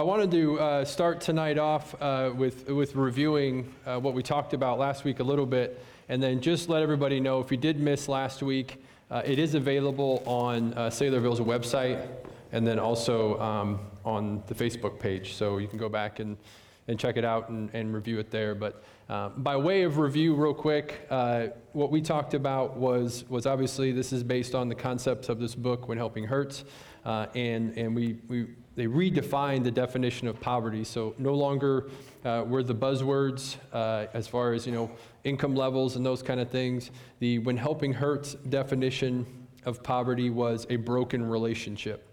I wanted to uh, start tonight off uh, with, with reviewing uh, what we talked about last week a little bit, and then just let everybody know if you did miss last week, uh, it is available on uh, Saylorville's website and then also um, on the Facebook page. So you can go back and, and check it out and, and review it there. But uh, by way of review, real quick, uh, what we talked about was, was obviously this is based on the concepts of this book, When Helping Hurts. Uh, and and we, we, they redefined the definition of poverty. So no longer uh, were the buzzwords uh, as far as you know income levels and those kind of things. The When Helping Hurts definition of poverty was a broken relationship.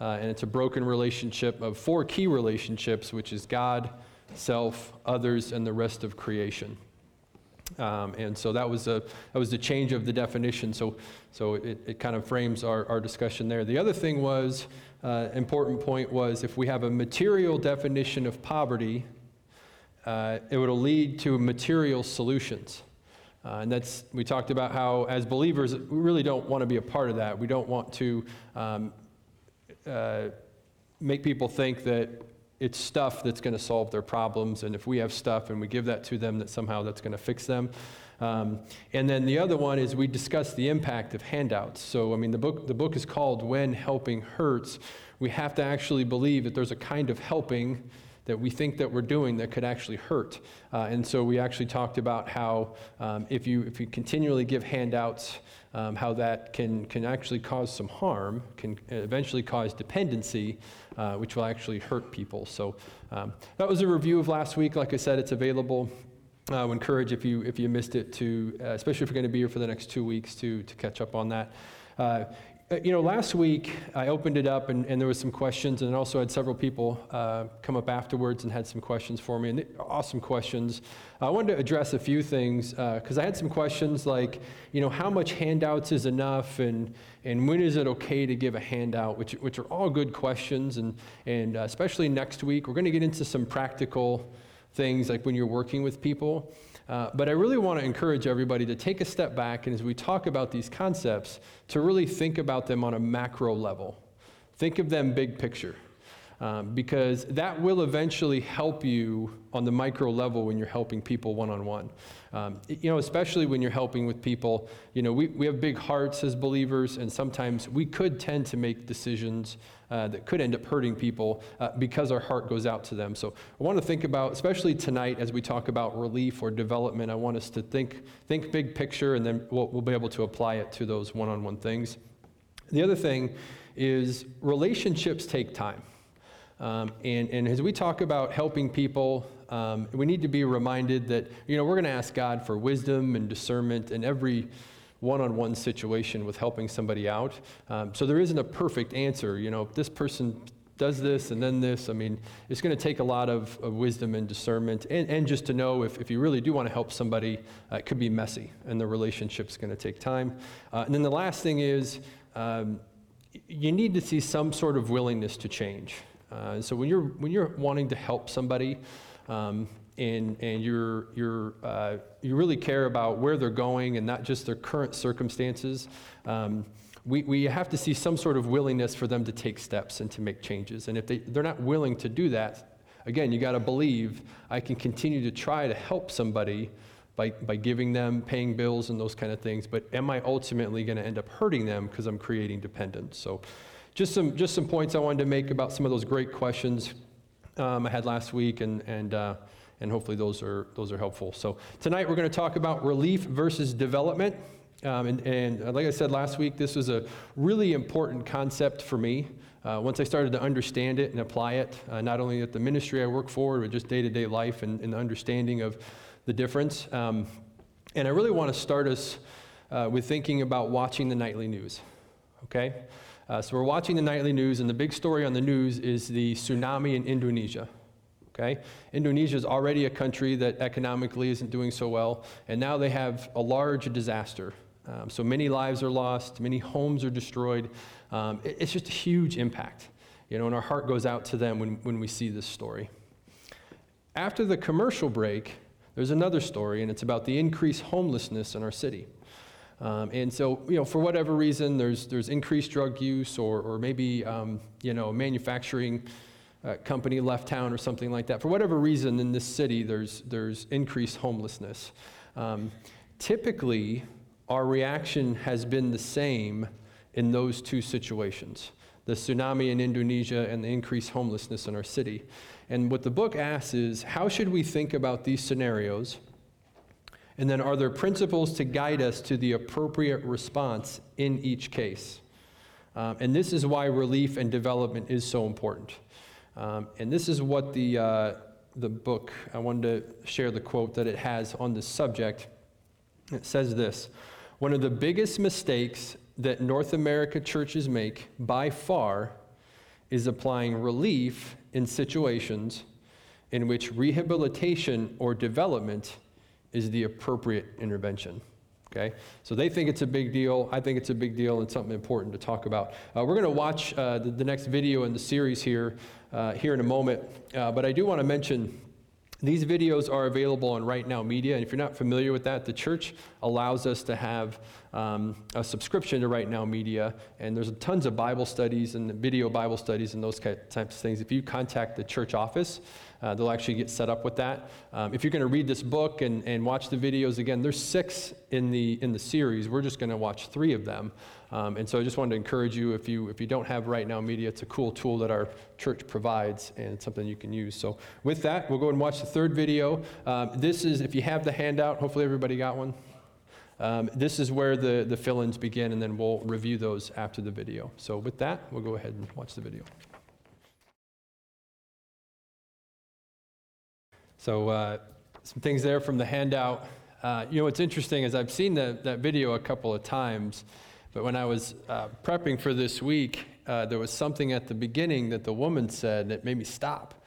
Uh, and it's a broken relationship of four key relationships, which is God, self, others, and the rest of creation. Um, and so that was, a, that was the change of the definition. So, so it, it kind of frames our, our discussion there. The other thing was, uh, important point was if we have a material definition of poverty, uh, it would lead to material solutions. Uh, and that's, we talked about how, as believers, we really don't want to be a part of that. We don't want to um, uh, make people think that it's stuff that's going to solve their problems, and if we have stuff and we give that to them, that somehow that's going to fix them. Um, and then the other one is we discuss the impact of handouts. So, I mean, the book, the book is called When Helping Hurts. We have to actually believe that there's a kind of helping that we think that we're doing that could actually hurt. Uh, and so we actually talked about how um, if, you, if you continually give handouts, um, how that can, can actually cause some harm, can eventually cause dependency, uh, which will actually hurt people. So um, that was a review of last week. Like I said, it's available. I would encourage if you if you missed it to, uh, especially if you're going to be here for the next two weeks, to to catch up on that. Uh, uh, you know, last week I opened it up and, and there was some questions, and also had several people uh, come up afterwards and had some questions for me, and awesome questions. I wanted to address a few things because uh, I had some questions like, you know, how much handouts is enough, and and when is it okay to give a handout, which which are all good questions, and and uh, especially next week we're going to get into some practical things like when you're working with people. Uh, but I really want to encourage everybody to take a step back and as we talk about these concepts, to really think about them on a macro level. Think of them big picture. Um, because that will eventually help you on the micro level when you're helping people one on one. You know, especially when you're helping with people, you know, we, we have big hearts as believers, and sometimes we could tend to make decisions uh, that could end up hurting people uh, because our heart goes out to them. So I want to think about, especially tonight as we talk about relief or development, I want us to think, think big picture, and then we'll, we'll be able to apply it to those one on one things. The other thing is relationships take time. Um, and, and as we talk about helping people, um, we need to be reminded that, you know, we're going to ask God for wisdom and discernment in every one on one situation with helping somebody out. Um, so there isn't a perfect answer. You know, this person does this and then this. I mean, it's going to take a lot of, of wisdom and discernment, and, and, just to know if, if you really do want to help somebody, uh, it could be messy, and the relationship's going to take time. Uh, and then the last thing is, um, you need to see some sort of willingness to change. Uh, so when you're when you're wanting to help somebody, um, and and you're you're uh, you really care about where they're going and not just their current circumstances. Um, we, we have to see some sort of willingness for them to take steps and to make changes. And if they, they're not willing to do that, again, you got to believe I can continue to try to help somebody by, by giving them, paying bills, and those kind of things. But am I ultimately going to end up hurting them because I'm creating dependence? So just some, just some points I wanted to make about some of those great questions um, I had last week, and, and, uh, and hopefully those are, those are helpful. So tonight we're going to talk about relief versus development. Um, and, and, like I said last week, this was a really important concept for me. Uh, once I started to understand it and apply it, uh, not only at the ministry I work for, but just day to day life and, and, the understanding of the difference. Um, and I really want to start us uh, with thinking about watching the nightly news. Okay? Uh, so we're watching the nightly news, and the big story on the news is the tsunami in Indonesia. Okay? Indonesia is already a country that economically isn't doing so well, and now they have a large disaster. Um, so many lives are lost, many homes are destroyed. Um, it, it's just a huge impact. You know, and our heart goes out to them when, when we see this story. After the commercial break, there's another story, and it's about the increased homelessness in our city. Um, and so, you know, for whatever reason, there's, there's increased drug use or, or maybe, um, you know, manufacturing uh, company left town or something like that. For whatever reason, in this city, there's, there's increased homelessness. Um, typically, our reaction has been the same in those two situations the tsunami in Indonesia and the increased homelessness in our city. And what the book asks is how should we think about these scenarios? And then are there principles to guide us to the appropriate response in each case? Um, and this is why relief and development is so important. Um, and this is what the, uh, the book, I wanted to share the quote that it has on this subject. It says this One of the biggest mistakes that North America churches make by far is applying relief in situations in which rehabilitation or development is the appropriate intervention. Okay? So they think it's a big deal. I think it's a big deal and something important to talk about. Uh, we're going to watch uh, the, the, next video in the series here, uh, here in a moment. Uh, but I do want to mention these videos are available on Right Now Media. And if you're not familiar with that, the church allows us to have um, a subscription to Right Now Media. And there's tons of Bible studies and video Bible studies and those types of things. If you contact the church office, uh, they'll actually get set up with that. Um, if you're going to read this book and, and watch the videos again, there's six in the, in the series. We're just going to watch three of them. Um, and so I just wanted to encourage you if, you, if you don't have Right Now Media, it's a cool tool that our church provides and it's something you can use. So with that, we'll go and watch the third video. Um, this is, if you have the handout, hopefully everybody got one. Um, this is where the, the fill ins begin, and then we'll review those after the video. So, with that, we'll go ahead and watch the video. So, uh, some things there from the handout. Uh, you know, what's interesting is I've seen the, that video a couple of times, but when I was uh, prepping for this week, uh, there was something at the beginning that the woman said that made me stop.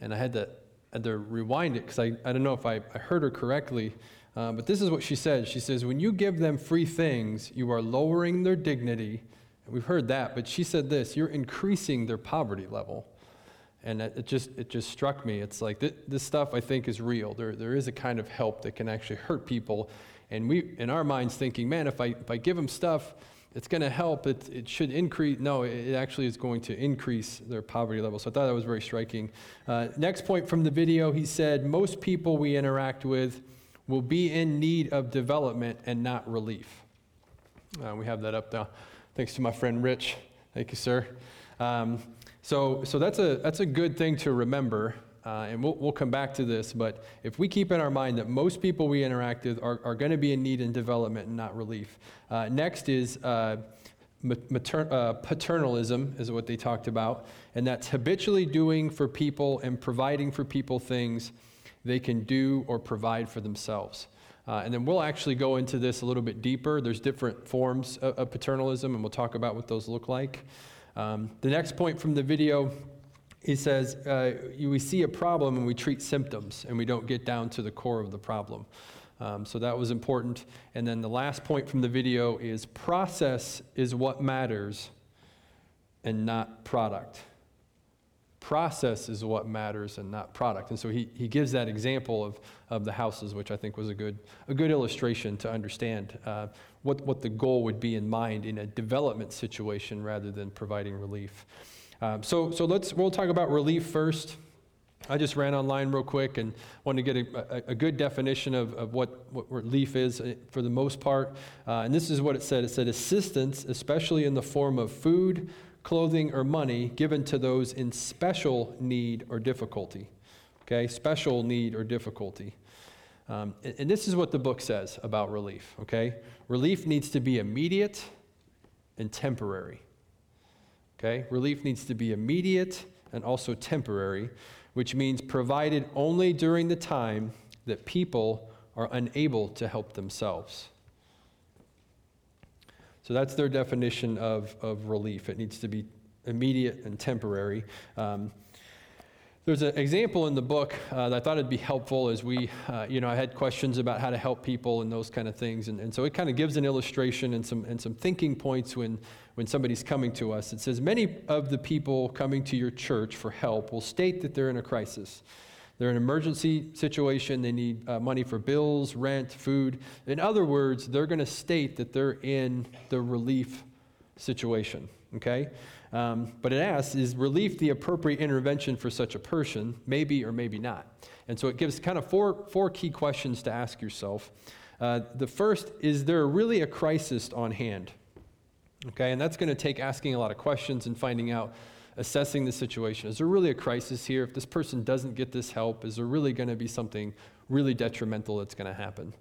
And I had to, had to rewind it because I, I don't know if I, I heard her correctly. Uh, but this is what she said. She says, When you give them free things, you are lowering their dignity. And we've heard that, but she said this you're increasing their poverty level and it just it just struck me. It's like th- this stuff I think is real. There there is a kind of help that can actually hurt people, and we in our minds thinking, man, if I if I give them stuff, it's going to help. It it should increase. No, it actually is going to increase their poverty level. So I thought that was very striking. Uh, next point from the video, he said most people we interact with will be in need of development and not relief. Uh, we have that up now. Thanks to my friend Rich. Thank you, sir. Um, so, so that's, a, that's a good thing to remember, uh, and we'll, we'll come back to this, but if we keep in our mind that most people we interact with are, are going to be in need in development and not relief. Uh, next is uh, mater- uh, paternalism, is what they talked about, and that's habitually doing for people and providing for people things they can do or provide for themselves. Uh, and then we'll actually go into this a little bit deeper. There's different forms of, of paternalism, and we'll talk about what those look like. Um, the next point from the video, he says, uh, we see a problem and we treat symptoms and we don't get down to the core of the problem. Um, so that was important. And then the last point from the video is process is what matters and not product. Process is what matters and not product. And so he, he gives that example of, of the houses, which I think was a good, a good illustration to understand uh, what, what the goal would be in mind in a development situation rather than providing relief. Um, so, so let's, we'll talk about relief first. I just ran online real quick and wanted to get a, a, a good definition of, of what, what relief is uh, for the most part. Uh, and this is what it said it said assistance, especially in the form of food, clothing, or money, given to those in special need or difficulty. Okay, special need or difficulty. Um, and, and this is what the book says about relief. Okay, Relief needs to be immediate and temporary. Okay? Relief needs to be immediate and also temporary, which means provided only during the time that people are unable to help themselves. So that's their definition of, of relief. It needs to be immediate and temporary. Um, there's an example in the book uh, that I thought it'd be helpful as we, uh, you know, I had questions about how to help people and those kind of things. And, and so it kind of gives an illustration and some, and some thinking points when, when somebody's coming to us. It says, Many of the people coming to your church for help will state that they're in a crisis. They're in an emergency situation. They need uh, money for bills, rent, food. In other words, they're going to state that they're in the relief situation. Okay? Um, but it asks, is relief the appropriate intervention for such a person? Maybe or maybe not. And so it gives kind of four, four key questions to ask yourself. Uh, the first, is there really a crisis on hand? Okay, and that's going to take asking a lot of questions and finding out, assessing the situation. Is there really a crisis here? If this person doesn't get this help, is there really going to be something really detrimental that's going to happen?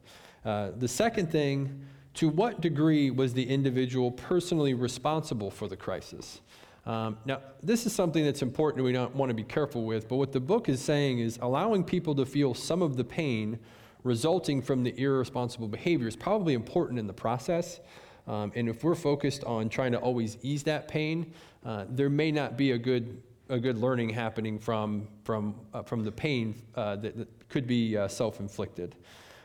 Uh, the second thing, to what degree was the individual personally responsible for the crisis? Um, now, this is something that's important we don't want to be careful with, but what the book is saying is allowing people to feel some of the pain resulting from the irresponsible behavior is probably important in the process. Um, and if we're focused on trying to always ease that pain, uh, there may not be a good, a good learning happening from, from, uh, from the pain uh, that, that, could be uh, self inflicted.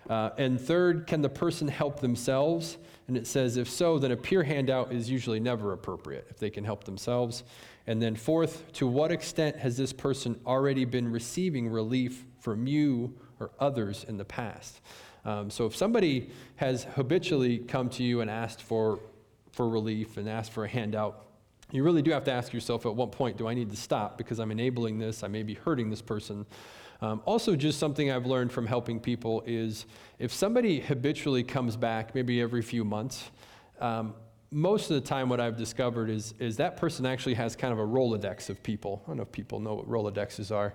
Uh, and third, can the person help themselves? And it says, if so, then a peer handout is usually never appropriate if they can help themselves. And then fourth, to what extent has this person already been receiving relief from you or others in the past? Um, so if somebody has habitually come to you and asked for, for relief and asked for a handout, you really do have to ask yourself at what point do I need to stop because I'm enabling this, I may be hurting this person. Um, also, just something I've learned from helping people is if somebody habitually comes back, maybe every few months, um, most of the time what I've discovered is, is that person actually has kind of a Rolodex of people. I don't know if people know what Rolodexes are.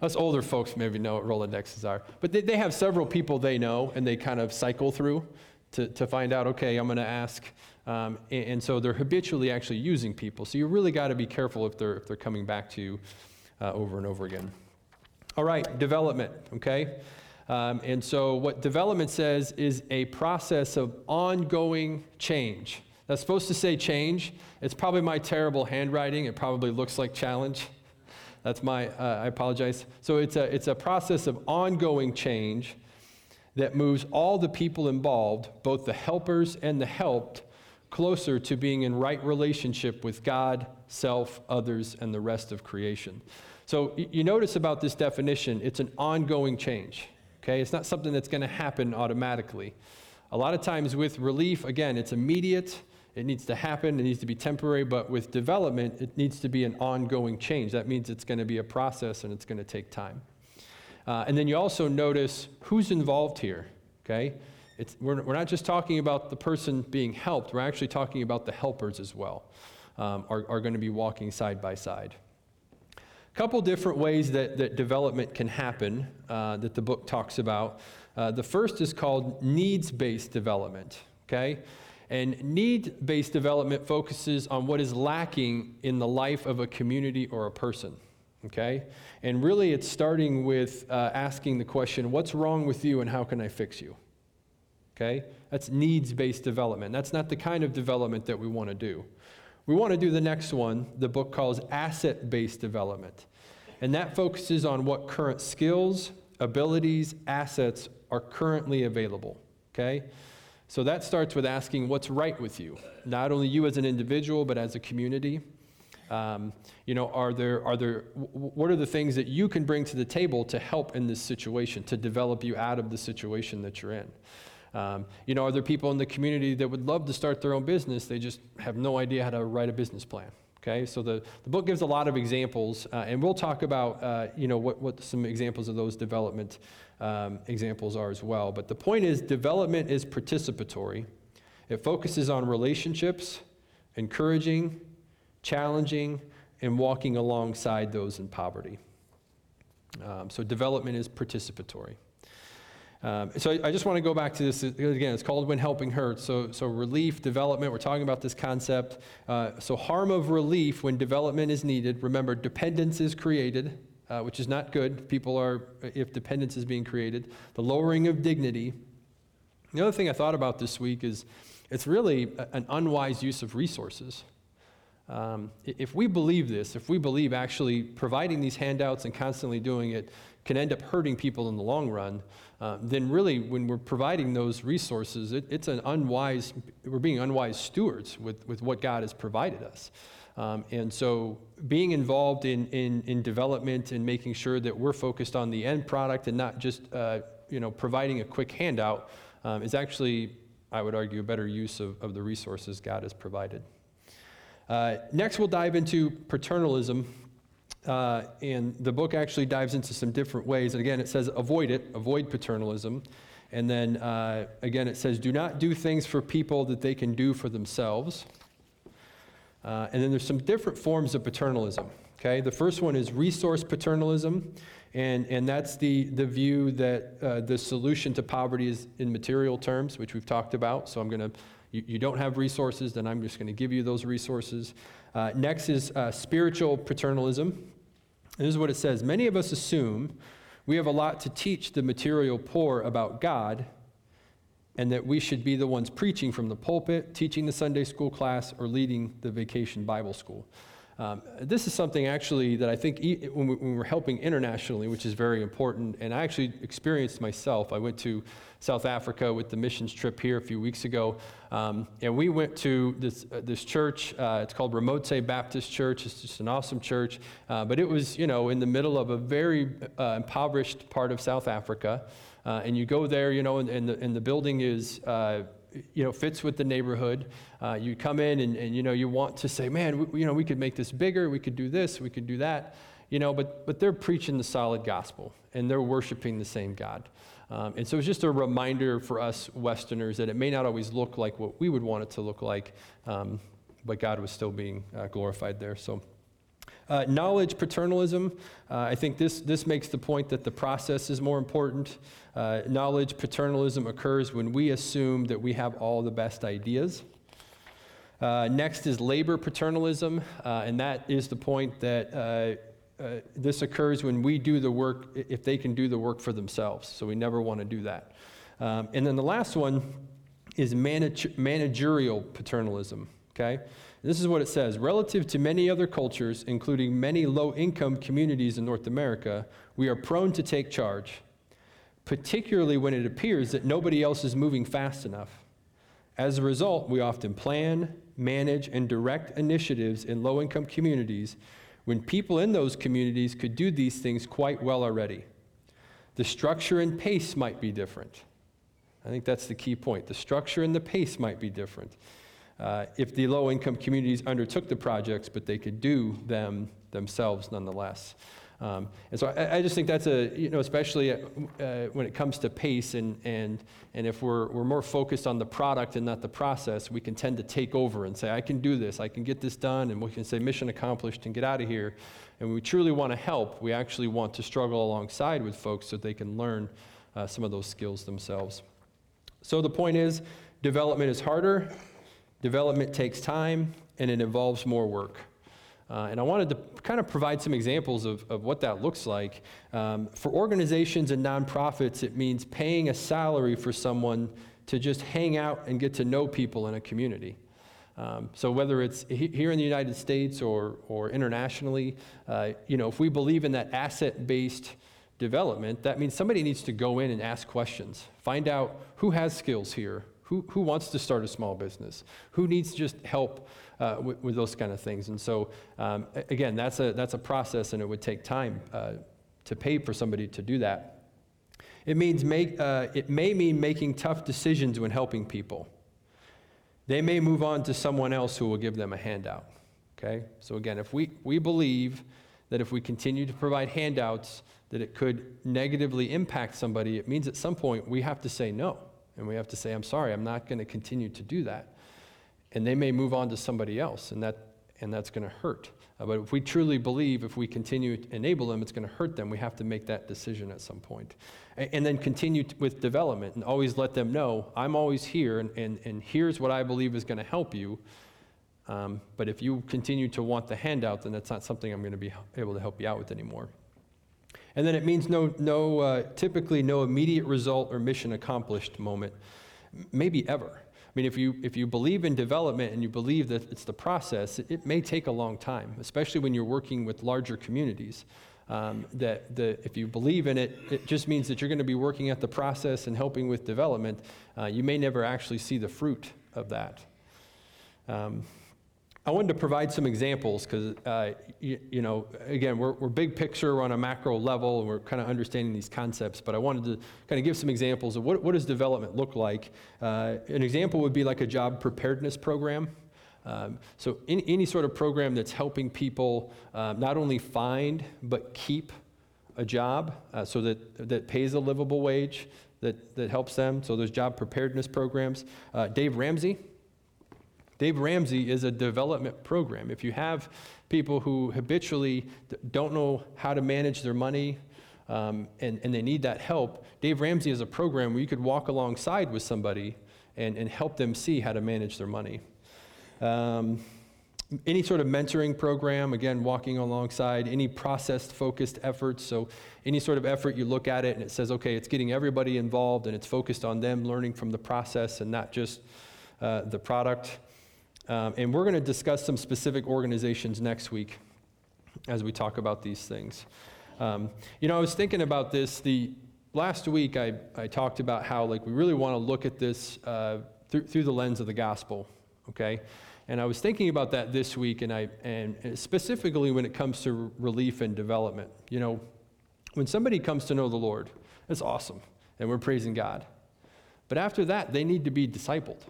Us older folks maybe know what Rolodexes are. But they, they have several people they know and they kind of cycle through to, to find out, okay, I'm going to ask. Um, and, and, so they're habitually actually using people. So you really got to be careful if they're, if they're coming back to you uh, over and over again. All right, development, okay? Um, and so what development says is a process of ongoing change. That's supposed to say change. It's probably my terrible handwriting. It probably looks like challenge. That's my, uh, I apologize. So it's a, it's a process of ongoing change that moves all the people involved, both the helpers and the helped, closer to being in right relationship with God, self, others, and the rest of creation. So you notice about this definition, it's an ongoing change. Okay? It's not something that's going to happen automatically. A lot of times with relief, again, it's immediate it needs to happen, it needs to be temporary, but with development, it needs to be an ongoing change. That means it's going to be a process and it's going to take time. Uh, and then you also notice who's involved here, okay? It's, we're, we're not just talking about the person being helped, we're actually talking about the helpers as well, um, are, are going to be walking side by side. Couple different ways that, that development can happen uh, that the book talks about. Uh, the first is called needs based development, okay? And need based development focuses on what is lacking in the life of a community or a person. Okay? And really, it's starting with uh, asking the question what's wrong with you and how can I fix you? Okay? That's needs based development. That's not the kind of development that we want to do. We want to do the next one, the book calls asset based development. And that focuses on what current skills, abilities, assets are currently available. Okay? So that starts with asking what's right with you, not only you as an individual, but as a community. Um, you know, are there, are there, what are the things that you can bring to the table to help in this situation, to develop you out of the situation that you're in? Um, you know, are there people in the community that would love to start their own business? They just have no idea how to write a business plan. Okay, so the, the book gives a lot of examples, uh, and we'll talk about, uh, you know, what, what some examples of those development um, examples are as well. But the point is, development is participatory. It focuses on relationships, encouraging, challenging, and walking alongside those in poverty. Um, so development is participatory. Um, so I, I, just want to go back to this again. It's called when helping hurts. So, so relief, development. We're talking about this concept. Uh, so harm of relief when development is needed. Remember, dependence is created, uh, which is not good. People are if dependence is being created. The lowering of dignity. The other thing I thought about this week is it's really an unwise use of resources. Um, if we believe this, if we believe actually providing these handouts and constantly doing it can end up hurting people in the long run, uh, then really when we're providing those resources, it, it's an unwise, we're being unwise stewards with, with what God has provided us. Um, and so being involved in, in, in, development and making sure that we're focused on the end product and not just uh, you know, providing a quick handout um, is actually, I would argue, a better use of, of the resources God has provided. Uh, next, we'll dive into paternalism. Uh, and the book actually dives into some different ways. And again, it says avoid it, avoid paternalism. And then uh, again, it says do not do things for people that they can do for themselves. Uh, and then there's some different forms of paternalism. Okay, the first one is resource paternalism, and, and that's the, the view that uh, the solution to poverty is in material terms, which we've talked about. So I'm going to, you, you don't have resources, then I'm just going to give you those resources. Uh, next is uh, spiritual paternalism. And this is what it says Many of us assume we have a lot to teach the material poor about God, and that we should be the ones preaching from the pulpit, teaching the Sunday school class, or leading the vacation Bible school. Um, this is something actually that I think e- when, we, when we're helping internationally, which is very important, and I actually experienced myself. I went to South Africa with the missions trip here a few weeks ago, um, and we went to this, uh, this church. Uh, it's called Ramotsei Baptist Church. It's just an awesome church, uh, but it was, you know, in the middle of a very uh, impoverished part of South Africa. Uh, and you go there, you know, and, and, the, and the building is uh, you know, fits with the neighborhood. Uh, you come in and, and, you know, you want to say, man, we, you know, we could make this bigger, we could do this, we could do that, you know, but, but they're preaching the solid gospel and they're worshiping the same God. Um, and so it's just a reminder for us Westerners that it may not always look like what we would want it to look like, um, but God was still being uh, glorified there. So. Uh, knowledge paternalism, uh, I think this, this makes the point that the process is more important. Uh, knowledge paternalism occurs when we assume that we have all the best ideas. Uh, next is labor paternalism, uh, and that is the point that uh, this occurs when we do the work if they can do the work for themselves. So we never want to do that. Um, and then the last one is manage- managerial paternalism, okay? This is what it says Relative to many other cultures, including many low income communities in North America, we are prone to take charge, particularly when it appears that nobody else is moving fast enough. As a result, we often plan, manage, and direct initiatives in low income communities when people in those communities could do these things quite well already. The structure and pace might be different. I think that's the key point. The structure and the pace might be different uh, if the low income communities undertook the projects, but they could do them themselves nonetheless. Um, and so I, I, just think that's a, you know, especially uh, when it comes to pace and, and, and if we're, we're more focused on the product and not the process, we can tend to take over and say, I can do this, I can get this done, and we can say mission accomplished and get out of here. And we truly want to help, we actually want to struggle alongside with folks so they can learn uh, some of those skills themselves. So the point is, development is harder, Development takes time and it involves more work. Uh, and I wanted to kind of provide some examples of, of what that looks like. Um, for organizations and nonprofits, it means paying a salary for someone to just hang out and get to know people in a community. Um, so whether it's he, here in the United States or, or internationally, uh, you know, if we believe in that asset-based development, that means somebody needs to go in and ask questions, find out who has skills here, who, who wants to start a small business? Who needs just help uh, with, with, those kind of things? And so, um, again, that's a, that's a process and it would take time uh, to pay for somebody to do that. It, means make, uh, it may mean making tough decisions when helping people. They may move on to someone else who will give them a handout. Okay? So, again, if we, we believe that if we continue to provide handouts, that it could negatively impact somebody, it means at some point we have to say no. And we have to say, I'm sorry, I'm not going to continue to do that. And they may move on to somebody else, and, that, and that's going to hurt. Uh, but if we truly believe, if we continue to enable them, it's going to hurt them, we have to make that decision at some point. And, and then continue t- with development and always let them know, I'm always here, and, and, and here's what I believe is going to help you. Um, but if you continue to want the handout, then that's not something I'm going to be able to help you out with anymore. And then it means no, no uh, typically no immediate result or mission accomplished moment, maybe ever. I mean, if you, if you believe in development and you believe that it's the process, it, it may take a long time, especially when you're working with larger communities. Um, that the, if you believe in it, it just means that you're going to be working at the process and helping with development. Uh, you may never actually see the fruit of that. Um, I wanted to provide some examples because, uh, you, you, know, again, we're, we're big picture, we're on a macro level, and we're kind of understanding these concepts, but I wanted to kind of give some examples of what, what does development look like. Uh, an example would be like a job preparedness program. Um, so, any, any sort of program that's helping people um, not only find but keep a job uh, so that, that pays a livable wage that, that helps them. So, there's job preparedness programs. Uh, Dave Ramsey. Dave Ramsey is a development program. If you have people who habitually don't know how to manage their money um, and, and they need that help, Dave Ramsey is a program where you could walk alongside with somebody and, and help them see how to manage their money. Um, any sort of mentoring program, again, walking alongside, any process focused efforts. So, any sort of effort you look at it and it says, okay, it's getting everybody involved and it's focused on them learning from the process and not just uh, the product. Um, and we're going to discuss some specific organizations next week as we talk about these things. Um, you know, I was thinking about this. The last week, I, I talked about how like we really want to look at this uh, through, through the lens of the gospel. Okay, and I was thinking about that this week, and I and specifically when it comes to relief and development. You know, when somebody comes to know the Lord, it's awesome, and we're praising God. But after that, they need to be discipled.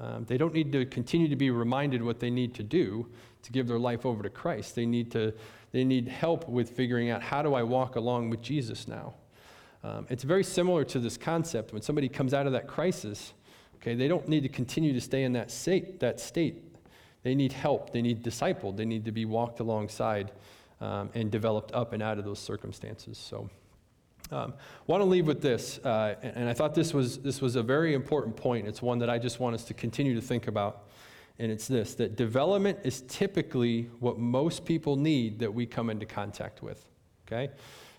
Um, they don't need to continue to be reminded what they need to do to give their life over to Christ. They need to they need help with figuring out how do I walk along with Jesus now. Um, it's very similar to this concept when somebody comes out of that crisis. Okay, they don't need to continue to stay in that state. That state. They need help. They need discipled. They need to be walked alongside um, and developed up and out of those circumstances. So. Um, want to leave with this, uh, and, and I thought this was, this was a very important point. It's one that I just want us to continue to think about, and it's this that development is typically what most people need that we come into contact with. Okay?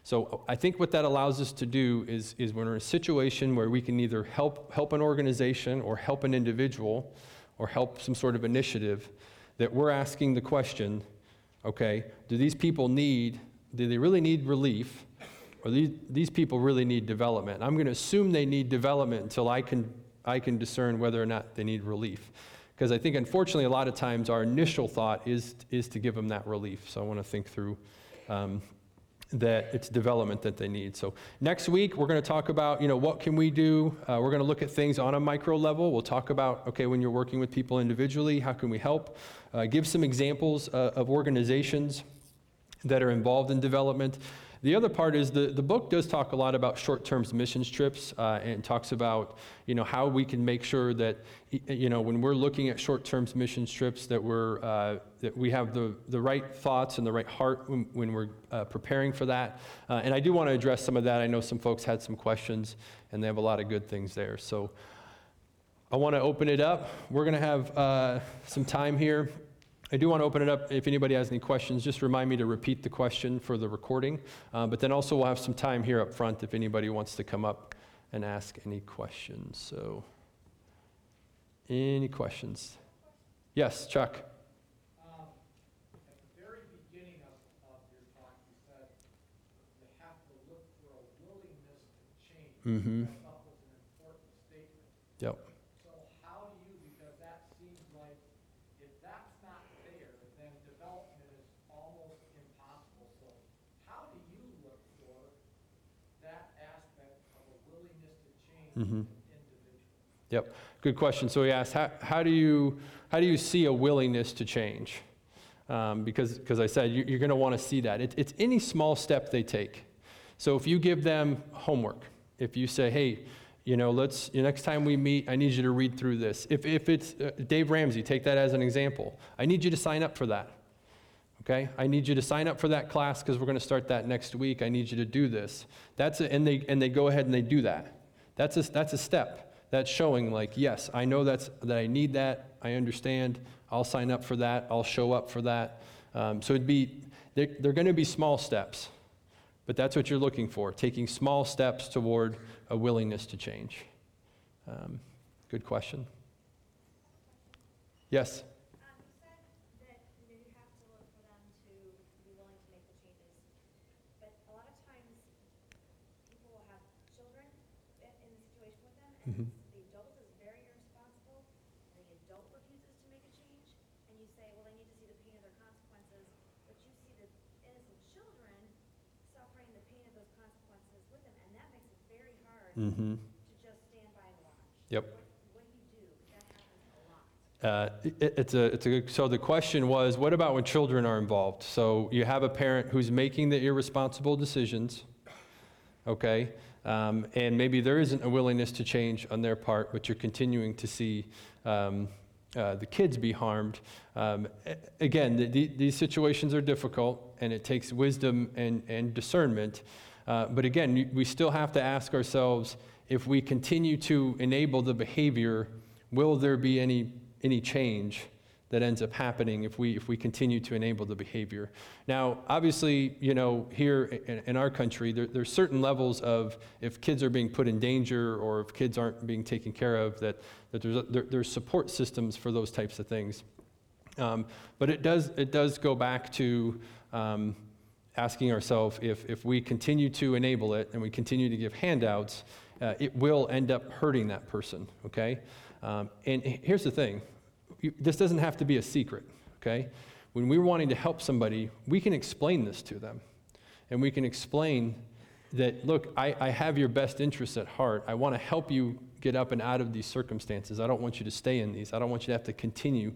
So I think what that allows us to do is, is when we're in a situation where we can either help, help an organization or help an individual or help some sort of initiative, that we're asking the question okay, do these people need, do they really need relief? Or these, these people really need development. I'm going to assume they need development until I can, I can discern whether or not they need relief. Because I think, unfortunately, a lot of times our initial thought is, is to give them that relief. So I want to think through um, that it's development that they need. So next week, we're going to talk about, you know, what can we do? Uh, we're going to look at things on a micro level. We'll talk about, okay, when you're working with people individually, how can we help? Uh, give some examples uh, of organizations that are involved in development. The other part is the, the book does talk a lot about short-term missions trips uh, and talks about, you know, how we can make sure that, you know, when we're looking at short-term missions trips that we're, uh, that we have the, the right thoughts and the right heart when, when we're uh, preparing for that. Uh, and I do want to address some of that. I know some folks had some questions and they have a lot of good things there. So I want to open it up. We're going to have uh, some time here. I do want to open it up. If anybody has any questions, just remind me to repeat the question for the recording. Uh, but then also, we'll have some time here up front if anybody wants to come up and ask any questions. So, any questions? Yes, Chuck. Um, At the very beginning of, of your talk, you said you have to look for a willingness to change. Mm-hmm. I thought was an important statement. Yep. So how do you, because that seems like, if that's not there, then development is almost impossible. So how do you look for that aspect of a willingness Mhm. Yep. Good question. So he asked, how, how do you how do you see a willingness to change? Um, because because I said you, you're going to want to see that. It, it's any small step they take. So if you give them homework, if you say, hey, you know, let's next time we meet, I need you to read through this. If if it's uh, Dave Ramsey, take that as an example. I need you to sign up for that. Okay, I need you to sign up for that class because we're going to start that next week. I need you to do this. That's a, and they and they go ahead and they do that. That's a, that's a step. That's showing like, yes, I know that's that I need that. I understand. I'll sign up for that. I'll show up for that. Um, so it'd be they're, they're going to be small steps, but that's what you're looking for. Taking small steps toward a willingness to change. Um, good question. Yes. Um, you said that, you know, you have to look for them to be willing to make the changes. But a lot of times, people will have children i- in the situation with them, and the adult is very irresponsible, and the adult refuses to make a change, and you say, well, they need to see the pain of their consequences, but you see the innocent children suffering the pain of those consequences with them, and that makes it very hard Mm-hmm. to just stand by and watch. Yep. What, what do you do? 'Cause that happens a lot. Uh, it- It's a, it's a, good- so the question was, what about when children are involved? So you have a parent who's making the irresponsible decisions, okay? Um, And maybe there isn't a willingness to change on their part, but you're continuing to see um, uh, the kids be harmed. Um, Again, th- th- these situations are difficult, and it takes wisdom and and discernment. Uh, But again, we still have to ask ourselves, if we continue to enable the behavior, will there be any, any change that ends up happening if we, if we continue to enable the behavior? Now, obviously, you know, here in, in our country, there, there's certain levels of if kids are being put in danger or if kids aren't being taken care of, that, that there's, there, there's support systems for those types of things. Um, But it does, it does go back to um, asking ourselves if, if we continue to enable it and we continue to give handouts, uh, it will end up hurting that person, okay? Um, And here's the thing, You- this doesn't have to be a secret, okay? When we're wanting to help somebody, we can explain this to them. And we can explain that, look, I, I have your best interests at heart. I want to help you get up and out of these circumstances. I don't want you to stay in these. I don't want you to have to continue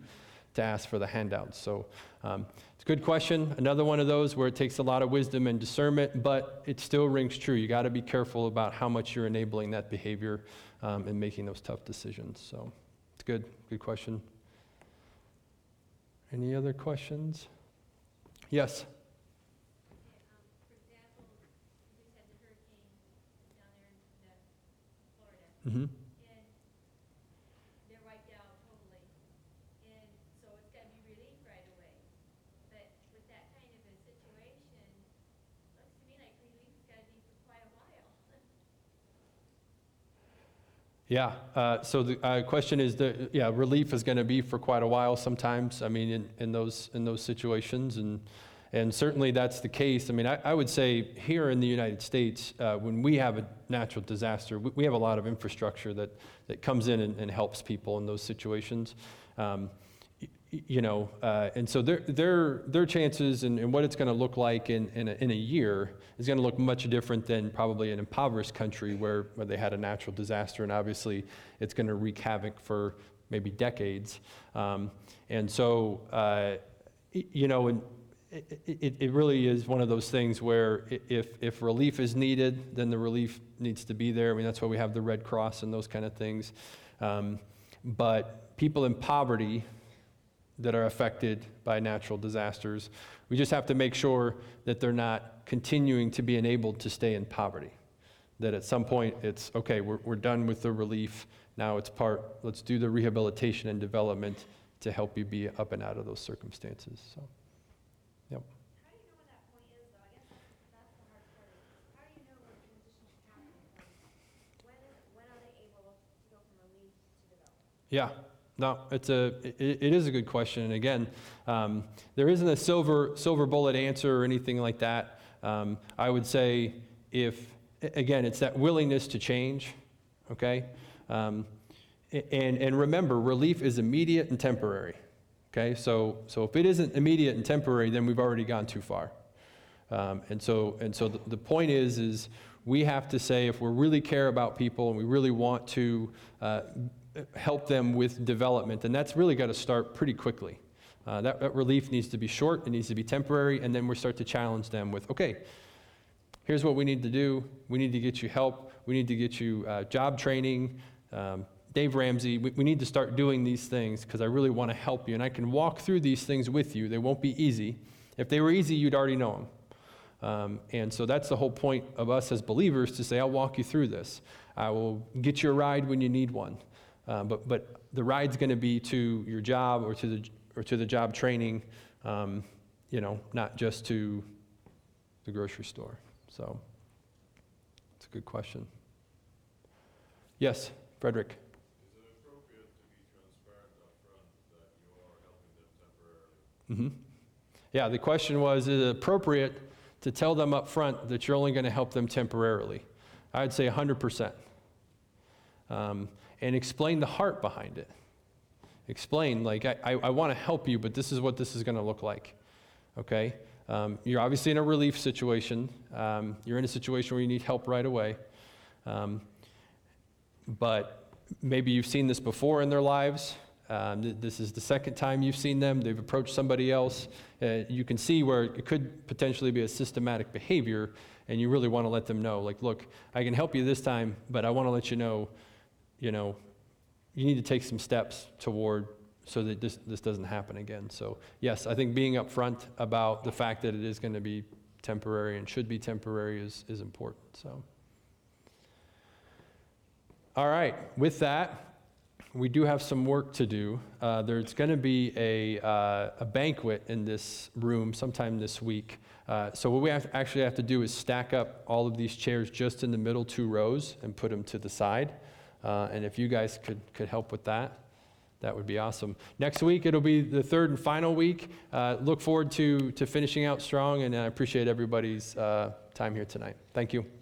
to ask for the handouts. So um, it's a good question. Another one of those where it takes a lot of wisdom and discernment, but it still rings true. You got to be careful about how much you're enabling that behavior um, and making those tough decisions. So it's good. Good question. Any other questions? Yes. Um, For example, we just had the hurricane down there in the Florida, hmm and they're wiped out totally. And so it's gotta be relief right away. But with that kind of a situation, looks to me like relief's gotta be for quite a while. Yeah, uh, so the uh, question is, the, yeah, relief is going to be for quite a while sometimes, I mean, in, in those, in those situations, and, and certainly that's the case. I mean, I, I would say here in the United States, uh, when we have a natural disaster, we, we have a lot of infrastructure that, that comes in and, and helps people in those situations. Um, you know, uh, and so their, their, their chances and, and what it's going to look like in, in, a, in a year is going to look much different than probably an impoverished country where, where they had a natural disaster, and obviously it's going to wreak havoc for maybe decades. Um, and so, uh, you know, and it, it, it really is one of those things where if, if relief is needed, then the relief needs to be there. I mean, that's why we have the Red Cross and those kind of things. Um, but people in poverty, that are affected by natural disasters. We just have to make sure that they're not continuing to be enabled to stay in poverty. That at some point it's, okay, we're, we're done with the relief. Now it's part, let's do the rehabilitation and development to help you be up and out of those circumstances. So, yep. Yeah, no, it's a, it, it is a good question. And again, um, there isn't a silver, silver bullet answer or anything like that. Um, I would say if, again, it's that willingness to change, okay? Um, and, and remember, relief is immediate and temporary, okay? So, so if it isn't immediate and temporary, then we've already gone too far. Um, and so, and so the, the point is, is we have to say if we really care about people and we really want to uh, help them with development, And that's really got to start pretty quickly. Uh, that, that relief needs to be short, it needs to be temporary, and then we start to challenge them with, okay, here's what we need to do. We need to get you help. We need to get you uh, job training. Um, Dave Ramsey, we, we need to start doing these things because I really want to help you. And I can walk through these things with you. They won't be easy. If they were easy, you'd already know them. Um, and so that's the whole point of us as believers to say, I'll walk you through this. I will get you a ride when you need one. Uh, but, but the ride's going to be to your job or to the, or to the job training, um, you know, not just to the grocery store. So it's a good question. Yes, Frederick. Is it appropriate to be transparent upfront that you are helping them temporarily? hmm Yeah, the question was, is it appropriate to tell them up front that you're only going to help them temporarily? I'd say 100%. Um, and explain the heart behind it. Explain, like, I, I, I want to help you, but this is what this is going to look like. Okay? Um, you're obviously in a relief situation. Um, you're in a situation where you need help right away. Um, but maybe you've seen this before in their lives. Um, th- This is the second time you've seen them. They've approached somebody else. Uh, You can see where it could potentially be a systematic behavior, and you really want to let them know, like, look, I can help you this time, but I want to let you know, you know, you need to take some steps toward so that this, this doesn't happen again. So, yes, I think being upfront about the fact that it is going to be temporary and should be temporary is, is important, so. All right, with that, we do have some work to do. Uh, there's going to be a, uh, a banquet in this room sometime this week. Uh, so what we have, actually have to do is stack up all of these chairs just in the middle two rows and put them to the side. Uh, and if you guys could, could help with that, that would be awesome. Next week, it'll be the third and final week. Uh, look forward to, to finishing out strong, and I appreciate everybody's uh, time here tonight. Thank you.